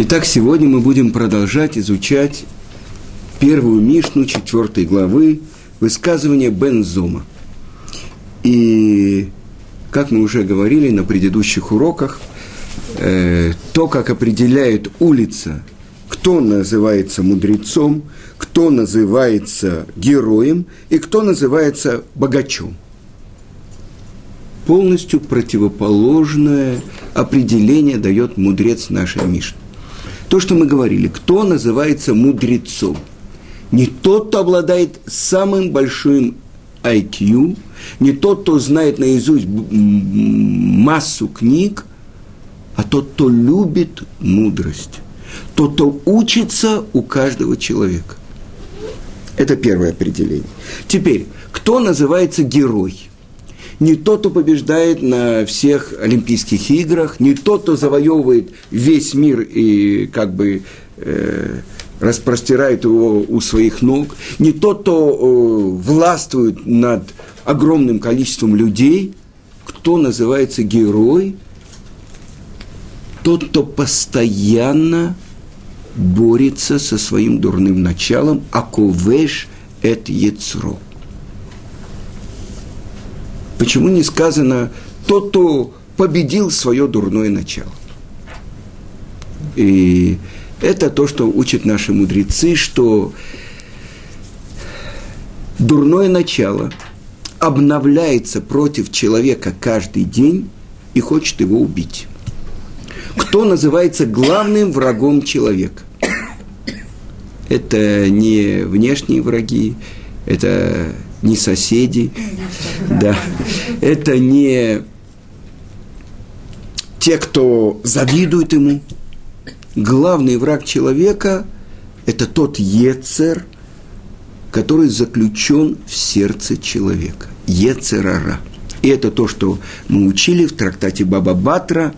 Итак, сегодня мы будем продолжать изучать первую Мишну четвертой главы высказывание Бензома. И, как мы уже говорили на предыдущих уроках, э, то, как определяет улица, кто называется мудрецом, кто называется героем и кто называется богачом. Полностью противоположное определение дает мудрец нашей Мишны. То, что мы говорили, кто называется мудрецом? Не тот, кто обладает самым большим IQ, не тот, кто знает наизусть массу книг, а тот, кто любит мудрость, тот, кто учится у каждого человека. Это первое определение. Теперь, кто называется герой? Не тот, кто побеждает на всех Олимпийских играх, не тот, кто завоевывает весь мир и как бы э, распростирает его у своих ног, не тот, кто э, властвует над огромным количеством людей, кто называется герой, тот, кто постоянно борется со своим дурным началом, аковеш эт яцро. Почему не сказано тот, кто победил свое дурное начало? И это то, что учат наши мудрецы, что дурное начало обновляется против человека каждый день и хочет его убить. Кто называется главным врагом человека? Это не внешние враги, это не соседи, да, это не те, кто завидует ему. Главный враг человека – это тот Ецер, который заключен в сердце человека. Ецерара. И это то, что мы учили в трактате Баба Батра.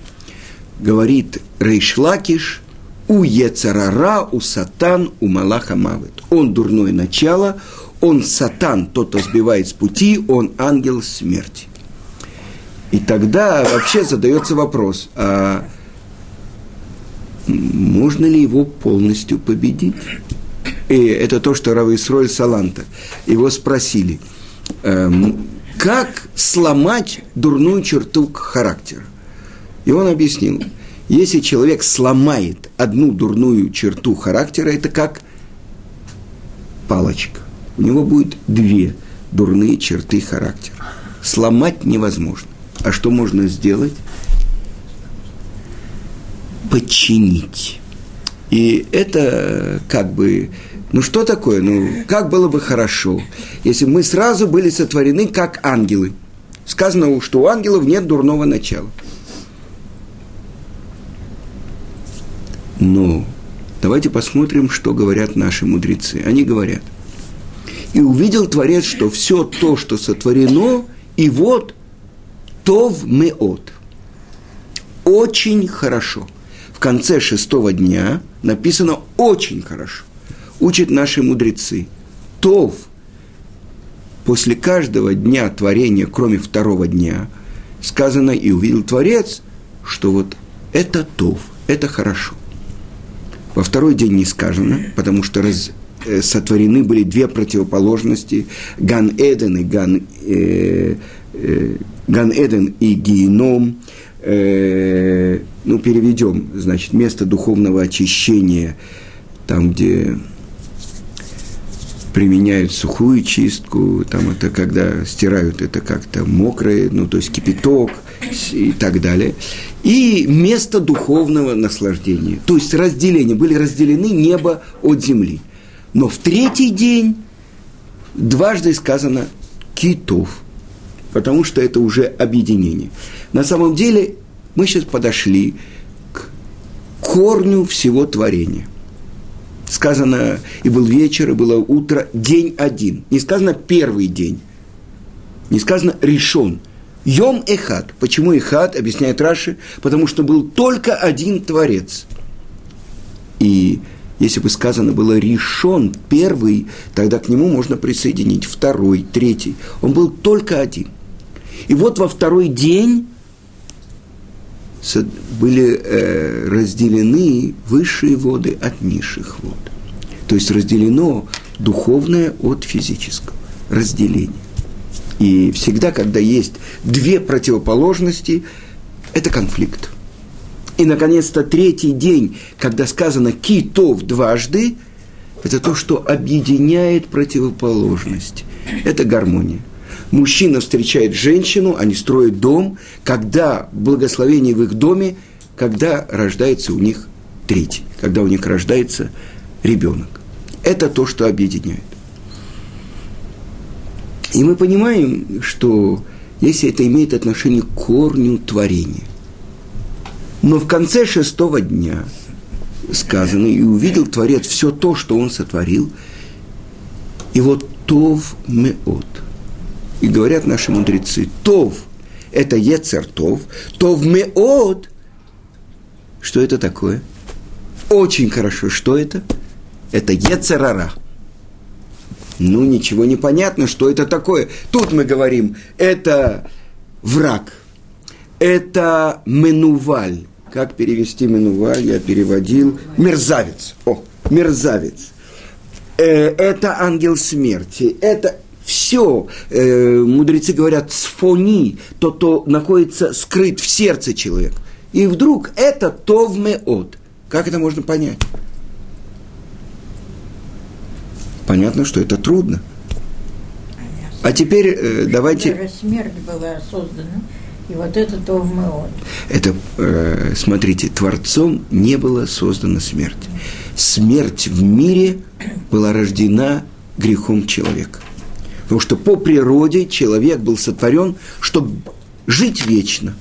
Говорит Рейшлакиш, у Ецерара, у Сатан, у Малаха Мавит. Он дурное начало, он сатан, тот, кто сбивает с пути, он ангел смерти. И тогда вообще задается вопрос, а можно ли его полностью победить? И это то, что Равы Исроль Саланта. Его спросили, эм, как сломать дурную черту характера? И он объяснил, если человек сломает одну дурную черту характера, это как палочка у него будет две дурные черты характера. Сломать невозможно. А что можно сделать? Подчинить. И это как бы, ну что такое? Ну, как было бы хорошо, если мы сразу были сотворены как ангелы. Сказано, что у ангелов нет дурного начала. Но давайте посмотрим, что говорят наши мудрецы. Они говорят – и увидел Творец, что все то, что сотворено, и вот тов меот. Очень хорошо. В конце шестого дня написано очень хорошо. Учат наши мудрецы. טוב. После каждого дня творения, кроме второго дня, сказано, и увидел Творец, что вот это טוב, это хорошо. Во второй день не сказано, потому что раз, сотворены были две противоположности גן עדן и גן, э, э, גן עדן и גיהנום. Э, ну, переведем, значит, место духовного очищения, там, где применяют сухую чистку, там это когда стирают это как-то мокрое, ну, то есть кипяток и так далее. И место духовного наслаждения. То есть разделение, были разделены небо от земли. Но в третий день дважды сказано китов, потому что это уже объединение. На самом деле мы сейчас подошли к корню всего творения. Сказано, и был вечер, и было утро, день один. Не сказано первый день. Не сказано решен. Йом Эхад. Почему Эхад, объясняет Раши, потому что был только один Творец. И если бы сказано было решен первый, тогда к нему можно присоединить второй, третий. Он был только один. И вот во второй день были э, разделены высшие воды от низших вод. То есть разделено духовное от физического. Разделение. И всегда, когда есть две противоположности, это конфликт. И, наконец-то, третий день, когда сказано «китов» дважды, это то, что объединяет противоположность. Это гармония. Мужчина встречает женщину, они строят дом, когда благословение в их доме, когда рождается у них третий, когда у них рождается ребенок. Это то, что объединяет. И мы понимаем, что если это имеет отношение к корню творения. Но в конце шестого дня сказано, и увидел Творец все то, что он сотворил, и вот Тов Меот. И говорят наши мудрецы, Тов – это Ецер Тов, Тов Меот. Что это такое? Очень хорошо. Что это? Это Ецерара. Ну, ничего не понятно, что это такое. Тут мы говорим, это враг, это менуваль. Как перевести менуваль? Я переводил. Мерзавец. О, мерзавец. Э, это ангел смерти. Это все, э, мудрецы говорят, сфони, то, то находится скрыт в сердце человека. И вдруг это товмеот. Как это можно понять? понятно, что это трудно. А теперь э, давайте... Смерть была создана, и вот это то в Меот. Это, э, смотрите, Творцом не было создана смерть. Смерть в мире была рождена грехом человека. Потому что по природе человек был сотворен, чтобы жить вечно.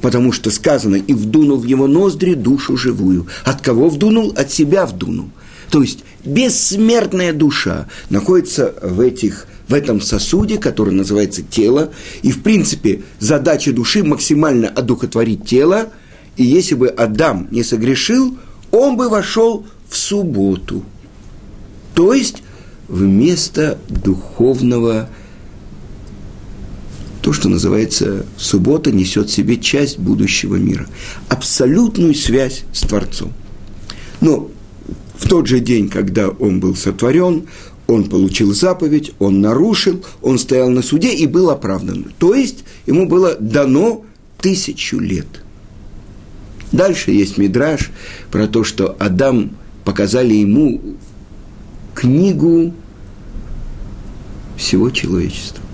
Потому что сказано, и вдунул в его ноздри душу живую. От кого вдунул? От себя вдунул. То есть бессмертная душа находится в, этих, в этом сосуде, который называется тело. И, в принципе, задача души максимально одухотворить тело. И если бы Адам не согрешил, он бы вошел в субботу. То есть вместо духовного то, что называется суббота, несет в себе часть будущего мира. Абсолютную связь с Творцом. Но в тот же день, когда он был сотворен, он получил заповедь, он нарушил, он стоял на суде и был оправдан. То есть ему было дано тысячу лет. Дальше есть мидраж про то, что Адам показали ему книгу всего человечества.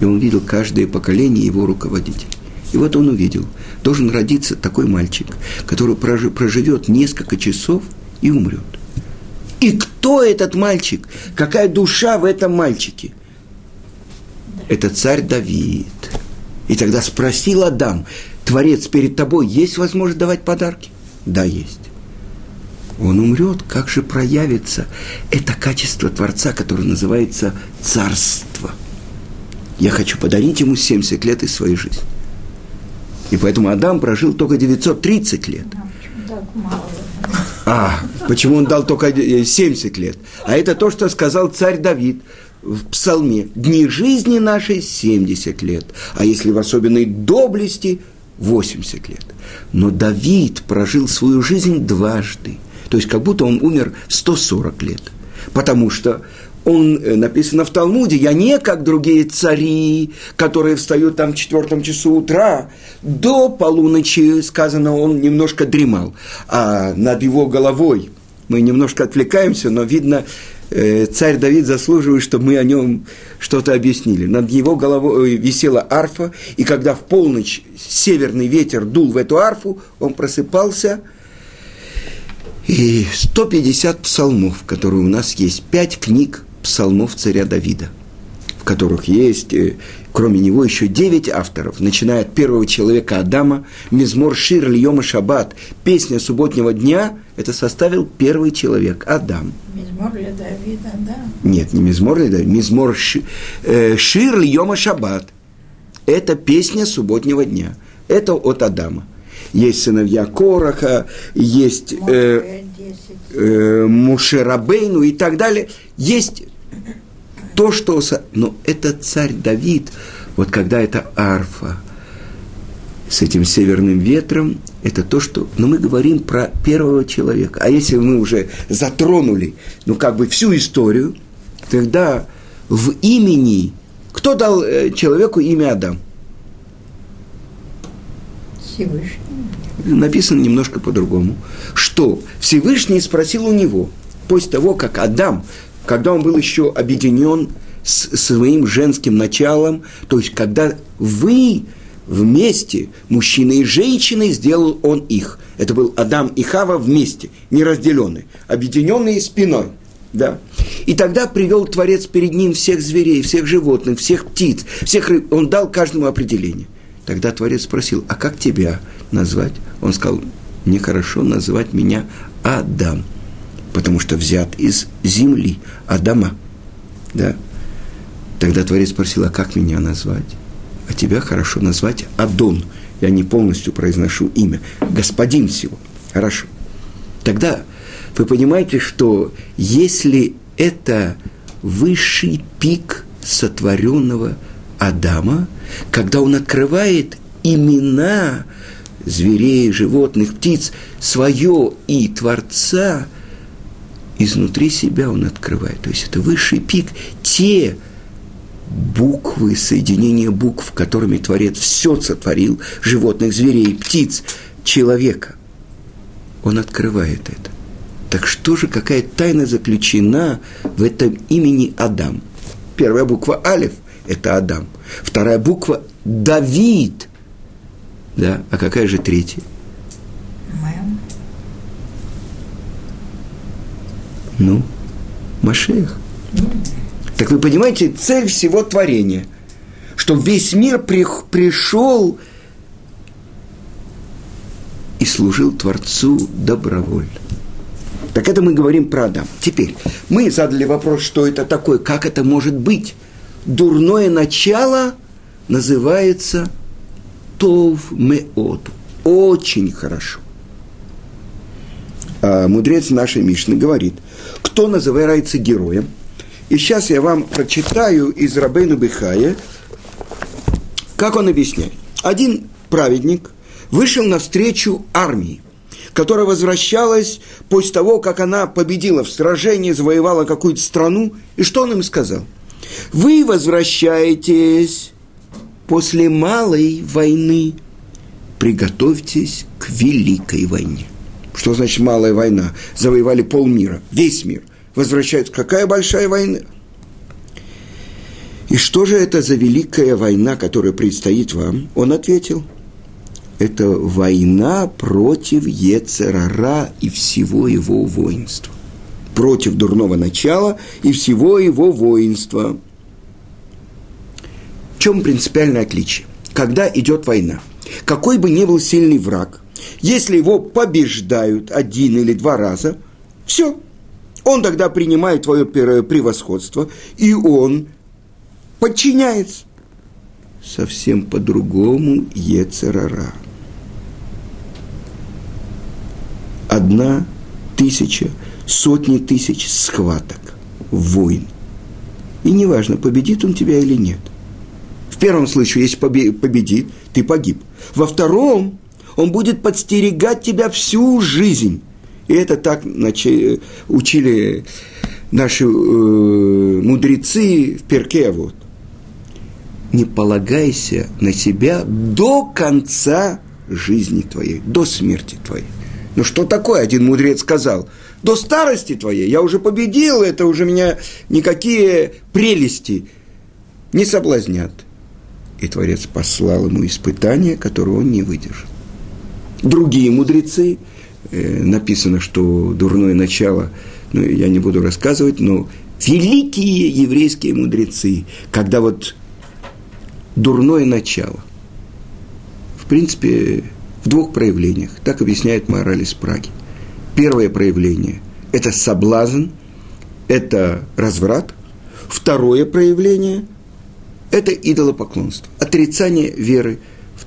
И он видел каждое поколение его руководителей. И вот он увидел, должен родиться такой мальчик, который проживет несколько часов и умрет. И кто этот мальчик? Какая душа в этом мальчике? Это царь Давид. И тогда спросил Адам, Творец перед тобой, есть возможность давать подарки? Да, есть. Он умрет, как же проявится это качество Творца, которое называется царство. Я хочу подарить ему 70 лет из своей жизни. И поэтому Адам прожил только 930 лет. Так мало. А, почему он дал только 70 лет? А это то, что сказал царь Давид в псалме. Дни жизни нашей 70 лет, а если в особенной доблести 80 лет. Но Давид прожил свою жизнь дважды. То есть как будто он умер 140 лет. Потому что он э, написано в Талмуде, я не как другие цари, которые встают там в четвертом часу утра, до полуночи, сказано, он немножко дремал, а над его головой, мы немножко отвлекаемся, но видно, э, царь Давид заслуживает, чтобы мы о нем что-то объяснили. Над его головой висела арфа, и когда в полночь северный ветер дул в эту арфу, он просыпался – и 150 псалмов, которые у нас есть, пять книг псалмов царя Давида, в которых есть, э, кроме него, еще девять авторов, начиная от первого человека Адама, Мизмор Шир Льома Шаббат, песня субботнего дня, это составил первый человек, Адам. Мизмор для Давида, да? Нет, не Мизмор для Давида, Мизмор э, Шир Льома Шаббат. Это песня субботнего дня. Это от Адама. Есть сыновья Короха, есть э, э, Мушерабейну и так далее. Есть то, что... Но это царь Давид, вот когда эта арфа с этим северным ветром, это то, что... Но мы говорим про первого человека. А если мы уже затронули, ну, как бы всю историю, тогда в имени... Кто дал э, человеку имя Адам? Всевышний. Написано немножко по-другому. Что Всевышний спросил у него, после того, как Адам, когда он был еще объединен с своим женским началом, то есть когда вы вместе, мужчина и женщина, сделал он их. Это был Адам и Хава вместе, неразделенные, объединенные спиной. Да. И тогда привел Творец перед ним всех зверей, всех животных, всех птиц, всех рыб. Он дал каждому определение. Тогда Творец спросил, а как тебя назвать? Он сказал, нехорошо называть меня Адам, потому что взят из земли, Адама. Да? Тогда Творец спросил, а как меня назвать? А тебя хорошо назвать Адон. Я не полностью произношу имя. Господин всего. Хорошо. Тогда вы понимаете, что если это высший пик сотворенного Адама, когда он открывает имена зверей, животных, птиц, свое и Творца, изнутри себя он открывает. То есть это высший пик, те буквы, соединение букв, которыми Творец все сотворил, животных, зверей, птиц, человека. Он открывает это. Так что же, какая тайна заключена в этом имени Адам? Первая буква Алиф – это Адам. Вторая буква – Давид. Да, а какая же третья? Ну, Машех. Так вы понимаете, цель всего творения, что весь мир при, пришел и служил Творцу добровольно. Так это мы говорим про Адам. Теперь, мы задали вопрос, что это такое, как это может быть. Дурное начало называется Тов Меот. Очень хорошо. А мудрец нашей Мишны говорит, кто называется героем – и сейчас я вам прочитаю из Рабейну Бихая, как он объясняет. Один праведник вышел навстречу армии, которая возвращалась после того, как она победила в сражении, завоевала какую-то страну. И что он им сказал? Вы возвращаетесь после малой войны, приготовьтесь к великой войне. Что значит малая война? Завоевали полмира, весь мир возвращаются. Какая большая война? И что же это за великая война, которая предстоит вам? Он ответил, это война против Ецерара и всего его воинства. Против дурного начала и всего его воинства. В чем принципиальное отличие? Когда идет война, какой бы ни был сильный враг, если его побеждают один или два раза, все, он тогда принимает твое превосходство, и он подчиняется. Совсем по-другому Ецерара. Одна тысяча, сотни тысяч схваток, войн. И неважно, победит он тебя или нет. В первом случае, если победит, ты погиб. Во втором, он будет подстерегать тебя всю жизнь и это так начали, учили наши э, мудрецы в Перке вот. Не полагайся на себя до конца жизни твоей, до смерти твоей. Ну что такое, один мудрец сказал, до старости твоей я уже победил, это уже меня никакие прелести не соблазнят. И Творец послал ему испытание, которое он не выдержал. Другие мудрецы – Э, написано, что дурное начало, ну, я не буду рассказывать, но великие еврейские мудрецы, когда вот дурное начало, в принципе, в двух проявлениях, так объясняет мораль из Праги. Первое проявление – это соблазн, это разврат. Второе проявление – это идолопоклонство, отрицание веры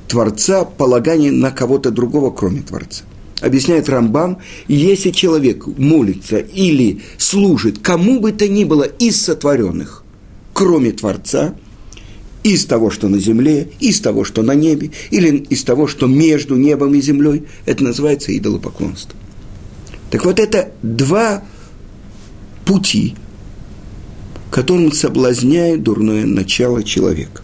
Творца, полагание на кого-то другого, кроме Творца объясняет Рамбам, если человек молится или служит кому бы то ни было из сотворенных, кроме Творца, из того, что на земле, из того, что на небе, или из того, что между небом и землей. Это называется идолопоклонство. Так вот, это два пути, которым соблазняет дурное начало человека.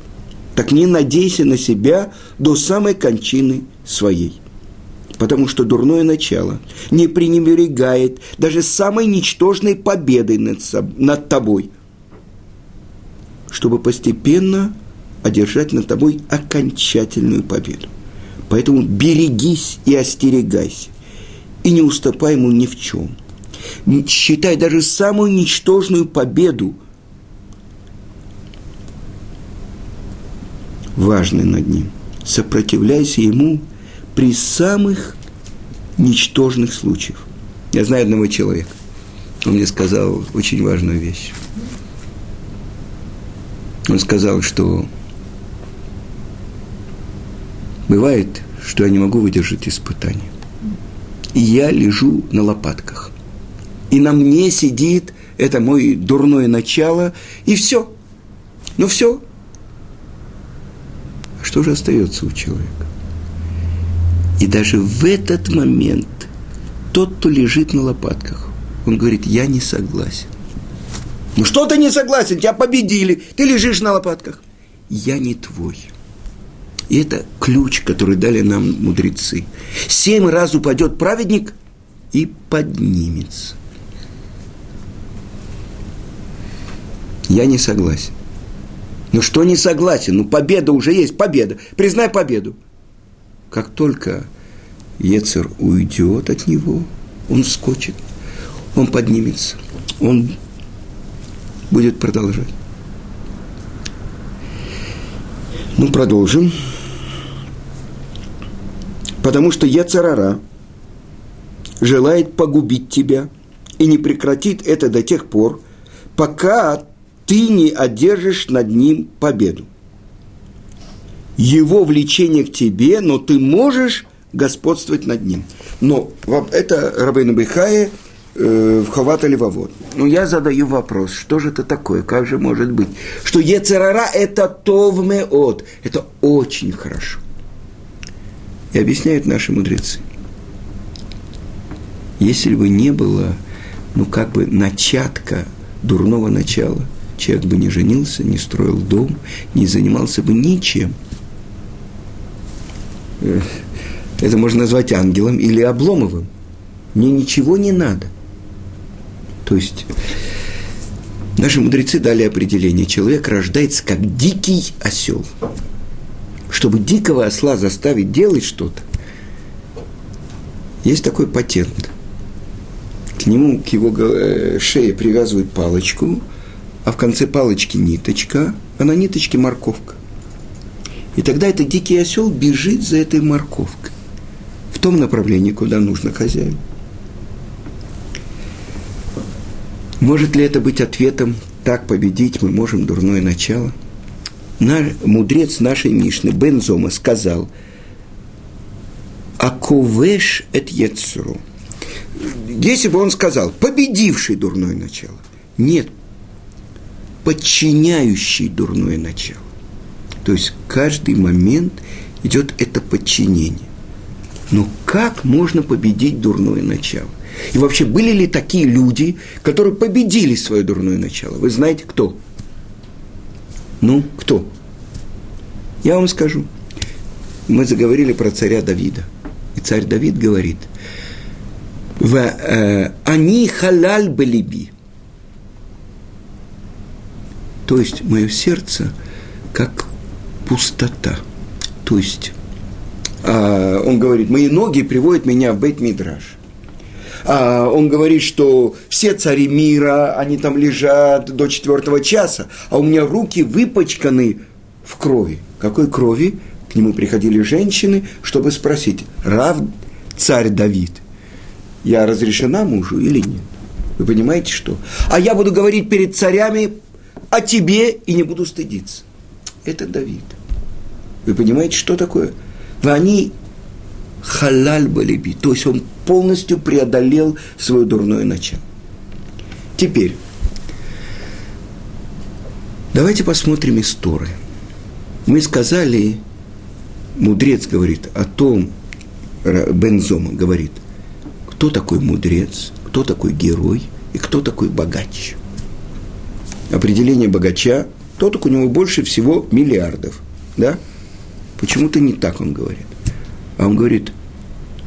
Так не надейся на себя до самой кончины своей. Потому что дурное начало не пренебрегает даже самой ничтожной победой над, над тобой, чтобы постепенно одержать над тобой окончательную победу. Поэтому берегись и остерегайся, и не уступай ему ни в чем. Считай даже самую ничтожную победу важной над ним. Сопротивляйся ему при самых ничтожных случаях. Я знаю одного человека. Он мне сказал очень важную вещь. Он сказал, что бывает, что я не могу выдержать испытания. И я лежу на лопатках. И на мне сидит это мое дурное начало, и все. Ну все. Что же остается у человека? И даже в этот момент тот, кто лежит на лопатках, он говорит, я не согласен. Ну что ты не согласен? Тебя победили, ты лежишь на лопатках. Я не твой. И это ключ, который дали нам мудрецы. Семь раз упадет праведник и поднимется. Я не согласен. Ну что не согласен? Ну победа уже есть, победа. Признай победу. Как только Ецер уйдет от него, он вскочит, он поднимется, он будет продолжать. Ну, продолжим. Потому что Ецарара желает погубить тебя и не прекратит это до тех пор, пока ты не одержишь над ним победу его влечение к тебе, но ты можешь господствовать над ним. Но это Рабейну Бихае э, в Хавата Левовод. Но я задаю вопрос, что же это такое, как же может быть? Что Ецерара – это товмеот, это очень хорошо. И объясняют наши мудрецы. Если бы не было, ну, как бы начатка дурного начала, человек бы не женился, не строил дом, не занимался бы ничем – Э, это можно назвать ангелом или обломовым. Мне ничего не надо. То есть наши мудрецы дали определение. Человек рождается как дикий осел. Чтобы дикого осла заставить делать что-то, есть такой патент. К нему, к его э, шее привязывают палочку, а в конце палочки ниточка, а на ниточке морковка. И тогда этот дикий осел бежит за этой морковкой в том направлении, куда нужно хозяин. Может ли это быть ответом «так победить мы можем дурное начало»? Наш, мудрец нашей Мишны Бензома сказал «Аковеш эт ецру». Если бы он сказал «победивший дурное начало», нет, подчиняющий дурное начало. То есть каждый момент идет это подчинение. Но как можно победить дурное начало? И вообще, были ли такие люди, которые победили свое дурное начало? Вы знаете, кто? Ну, кто? Я вам скажу. Мы заговорили про царя Давида. И царь Давид говорит, э, «Они халаль балиби». То есть, мое сердце, как пустота. То есть, а, он говорит, мои ноги приводят меня в Бейт-Мидраш. А, он говорит, что все цари мира, они там лежат до четвертого часа, а у меня руки выпачканы в крови. Какой крови? К нему приходили женщины, чтобы спросить, Рав царь Давид, я разрешена мужу или нет? Вы понимаете, что? А я буду говорить перед царями о тебе и не буду стыдиться. Это Давид. Вы понимаете, что такое? Они халаль балиби, то есть он полностью преодолел свое дурное начало. Теперь, давайте посмотрим истории. Мы сказали, мудрец говорит о том, Бензома говорит, кто такой мудрец, кто такой герой и кто такой богач. Определение богача, тот, у него больше всего миллиардов, да? Почему-то не так он говорит. А он говорит,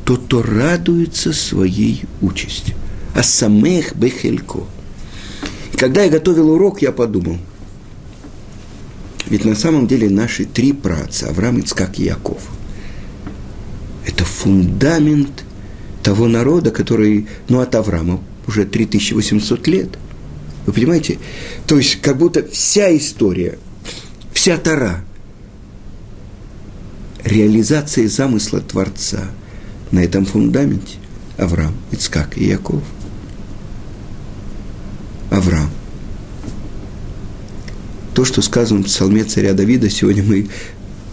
тот, кто радуется своей участи. А самех бехелько. Когда я готовил урок, я подумал, ведь на самом деле наши три праца, Авраам, Ицкак и Яков, это фундамент того народа, который, ну, от Авраама уже 3800 лет. Вы понимаете? То есть, как будто вся история, вся Тара, реализация замысла Творца на этом фундаменте Авраам, Ицкак и Яков. Авраам. То, что сказано в псалме царя Давида, сегодня мы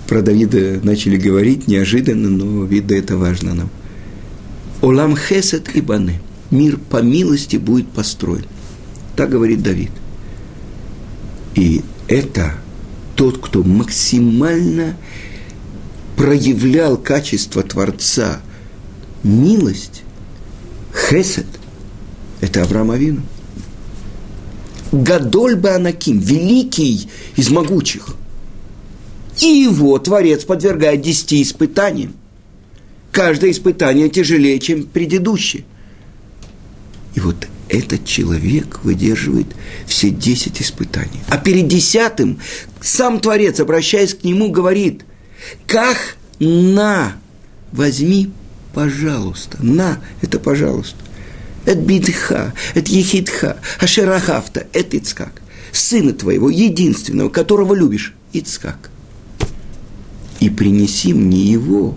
про Давида начали говорить неожиданно, но, видно, это важно нам. Олам хесед и баны. Мир по милости будет построен. Так говорит Давид. И это тот, кто максимально проявлял качество Творца, милость, хесед, это Авраам Авину. Гадоль Анаким, великий из могучих. И его Творец подвергает десяти испытаниям. Каждое испытание тяжелее, чем предыдущее. И вот этот человек выдерживает все десять испытаний. А перед десятым сам Творец, обращаясь к нему, говорит, как на, возьми, пожалуйста, на, это пожалуйста. Это бидха, это ехидха, ашерахавта, это Ицкак. Сына твоего, единственного, которого любишь, Ицкак. И принеси мне его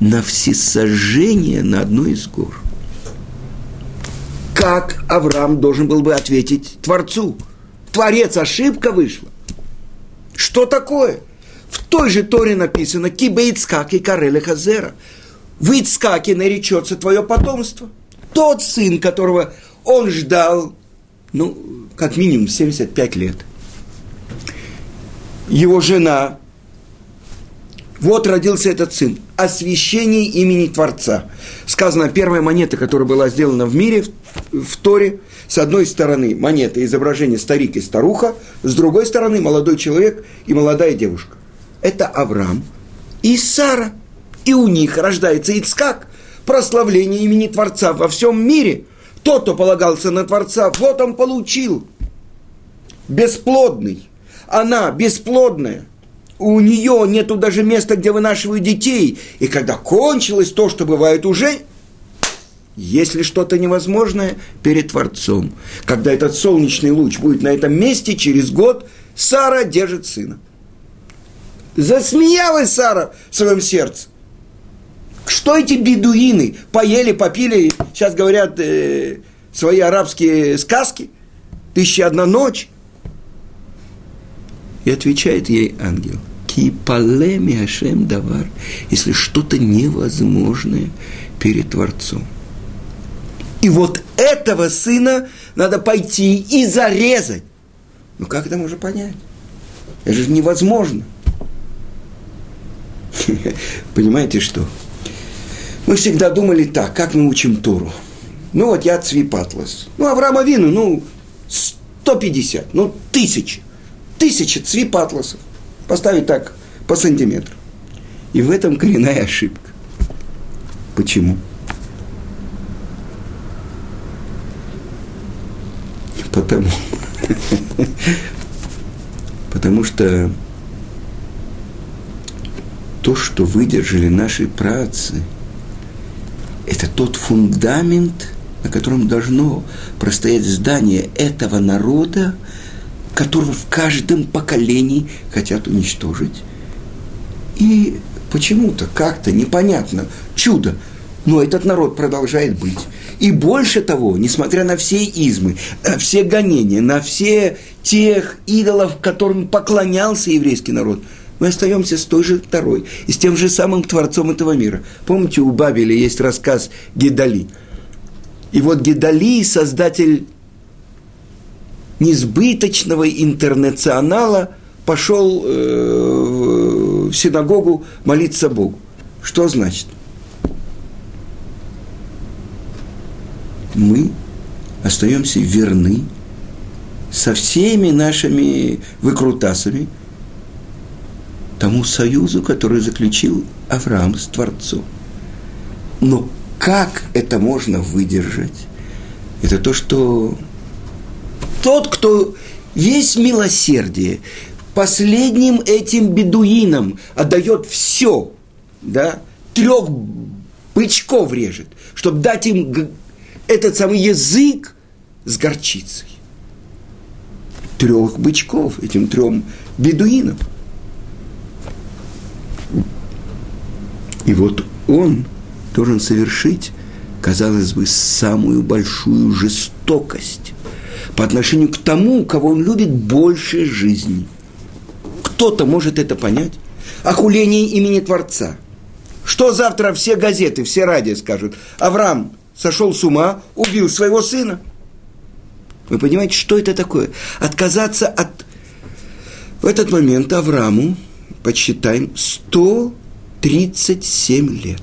на всесожжение на одной из гор – как Авраам должен был бы ответить Творцу? Творец, ошибка вышла. Что такое? В той же Торе написано «Кибе Ицкак и Кареля Хазера». В Ицкаке наречется твое потомство. Тот сын, которого он ждал, ну, как минимум 75 лет. Его жена вот родился этот сын. Освящение имени Творца. Сказано, первая монета, которая была сделана в мире, в Торе, с одной стороны монета изображение старик и старуха, с другой стороны молодой человек и молодая девушка. Это Авраам и Сара. И у них рождается Ицкак, прославление имени Творца во всем мире. Тот, кто полагался на Творца, вот он получил. Бесплодный. Она бесплодная – у нее нету даже места, где вынашивают детей. И когда кончилось то, что бывает уже, если что-то невозможное перед Творцом, когда этот солнечный луч будет на этом месте, через год Сара держит сына. Засмеялась Сара в своем сердце. Что эти бедуины поели, попили, сейчас говорят э, свои арабские сказки, тысяча одна ночь. И отвечает ей ангел, ки палеми ашем давар, если что-то невозможное перед Творцом. И вот этого сына надо пойти и зарезать. Ну как это можно понять? Это же невозможно. Понимаете что? Мы всегда думали так, как мы учим Туру. Ну вот я Цвипатлас. Ну, Авраама Вину, ну, 150, ну, тысячи. Тысяча Цвипатласов поставить так по сантиметру. И в этом коренная ошибка. Почему? Потому, потому что то, что выдержали наши працы, это тот фундамент, на котором должно простоять здание этого народа, которого в каждом поколении хотят уничтожить. И почему-то, как-то непонятно, чудо, но этот народ продолжает быть. И больше того, несмотря на все измы, э, все гонения, на все тех идолов, которым поклонялся еврейский народ, мы остаемся с той же второй и с тем же самым Творцом этого мира. Помните, у Бабеля есть рассказ Гедали. И вот Гедали, создатель несбыточного интернационала пошел э, в синагогу молиться Богу. Что значит? Мы остаемся верны со всеми нашими выкрутасами тому союзу, который заключил Авраам с Творцом. Но как это можно выдержать? Это то, что тот, кто весь милосердие, последним этим бедуинам отдает все, да, трех бычков режет, чтобы дать им этот самый язык с горчицей. Трех бычков, этим трем бедуинам. И вот он должен совершить, казалось бы, самую большую жестокость по отношению к тому, кого он любит больше жизни. Кто-то может это понять. Охуление имени Творца. Что завтра все газеты, все радио скажут? Авраам сошел с ума, убил своего сына. Вы понимаете, что это такое? Отказаться от... В этот момент Аврааму, подсчитаем, 137 лет.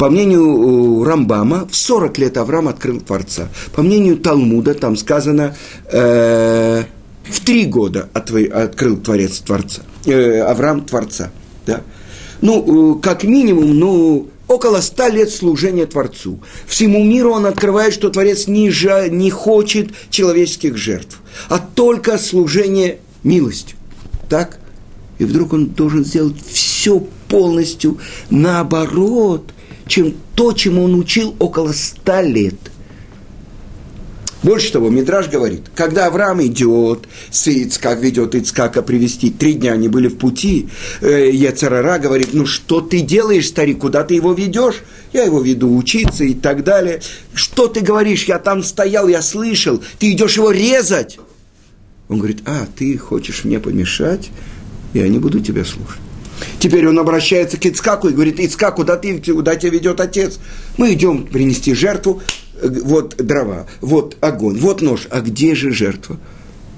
По мнению Рамбама, в 40 лет Авраам открыл Творца. По мнению Талмуда, там сказано, э, в три года открыл Творец Творца. Э, Авраам Творца. Да? Ну, э, как минимум, ну, около ста лет служения Творцу. Всему миру он открывает, что Творец не, жа, не хочет человеческих жертв, а только служение милостью. Так? И вдруг он должен сделать все полностью наоборот, чем то, чему он учил около ста лет – больше того, Мидраж говорит, когда Авраам идет, с Ицкак ведет Ицкака привести, три дня они были в пути, э, Ецарара говорит, ну что ты делаешь, старик, куда ты его ведешь? Я его веду учиться и так далее. Что ты говоришь, я там стоял, я слышал, ты идешь его резать. Он говорит, а, ты хочешь мне помешать, я не буду тебя слушать. Теперь он обращается к Ицкаку и говорит, Ицкак, куда, ты, куда тебя ведет отец? Мы идем принести жертву, вот дрова, вот огонь, вот нож. А где же жертва?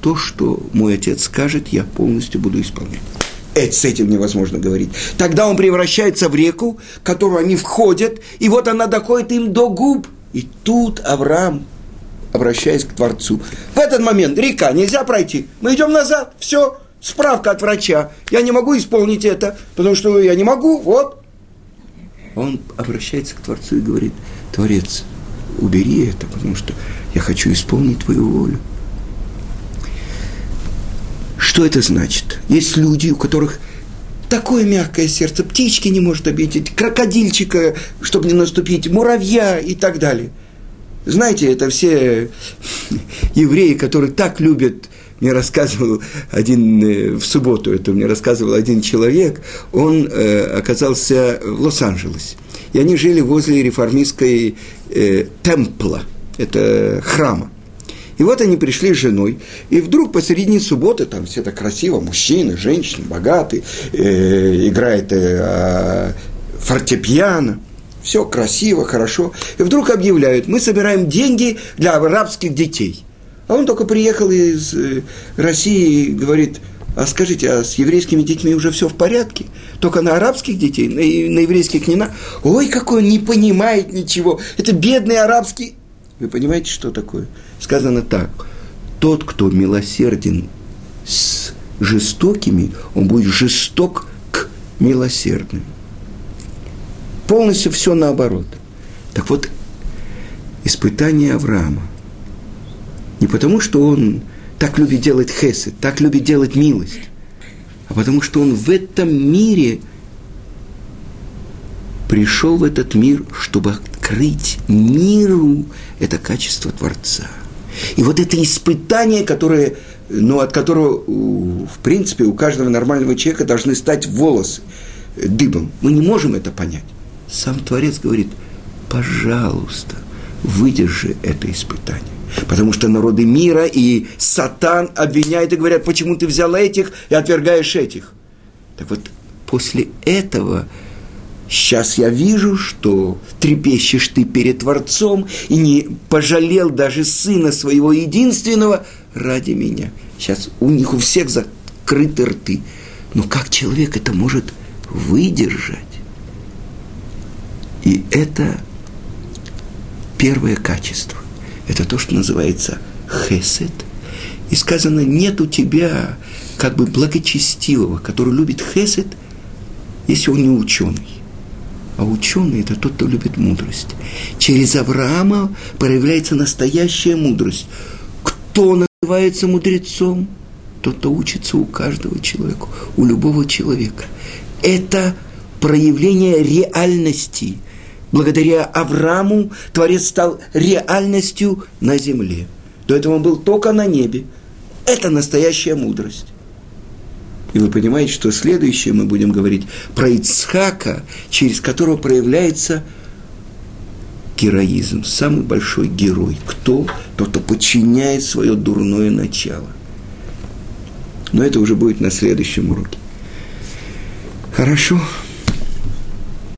То, что мой отец скажет, я полностью буду исполнять. Это с этим невозможно говорить. Тогда он превращается в реку, в которую они входят, и вот она доходит им до губ. И тут Авраам, обращаясь к Творцу, в этот момент река, нельзя пройти, мы идем назад, все, справка от врача, я не могу исполнить это, потому что я не могу, вот. Он обращается к Творцу и говорит, Творец, убери это, потому что я хочу исполнить твою волю. Что это значит? Есть люди, у которых такое мягкое сердце, птички не может обидеть, крокодильчика, чтобы не наступить, муравья и так далее. Знаете, это все евреи, которые так любят мне рассказывал один э, в субботу, это мне рассказывал один человек, он э, оказался в Лос-Анджелесе. И они жили возле реформистской э, темпла, это храма. И вот они пришли с женой, и вдруг посередине субботы, там все так красиво, мужчины, женщины, богатые, э, играет э, фортепиано, все красиво, хорошо. И вдруг объявляют, мы собираем деньги для арабских детей. А он только приехал из э, России и говорит, а скажите, а с еврейскими детьми уже все в порядке? Только на арабских детей, на, на еврейских не на... Ой, какой он не понимает ничего. Это бедный арабский... Вы понимаете, что такое? Сказано так. Тот, кто милосерден с жестокими, он будет жесток к милосердным. Полностью все наоборот. Так вот, испытание Авраама. Не потому, что он так любит делать хесед, так любит делать милость, а потому что он в этом мире пришел в этот мир, чтобы открыть миру это качество Творца. И вот это испытание, которое, ну, от которого, в принципе, у каждого нормального человека должны стать волосы дыбом. Мы не можем это понять. Сам Творец говорит, пожалуйста, выдержи это испытание. Потому что народы мира и сатан обвиняют и говорят, почему ты взял этих и отвергаешь этих. Так вот, после этого сейчас я вижу, что трепещешь ты перед Творцом и не пожалел даже сына своего единственного ради меня. Сейчас у них у всех закрыты рты. Но как человек это может выдержать? И это первое качество. Это то, что называется хесед. И сказано, нет у тебя как бы благочестивого, который любит хесед, если он не ученый. А ученый – это тот, кто любит мудрость. Через Авраама проявляется настоящая мудрость. Кто называется мудрецом? Тот, кто учится у каждого человека, у любого человека. Это проявление реальности. Благодаря Аврааму Творец стал реальностью на земле. До этого он был только на небе. Это настоящая мудрость. И вы понимаете, что следующее мы будем говорить про Ицхака, через которого проявляется героизм, самый большой герой. Кто? Тот, кто подчиняет свое дурное начало. Но это уже будет на следующем уроке. Хорошо.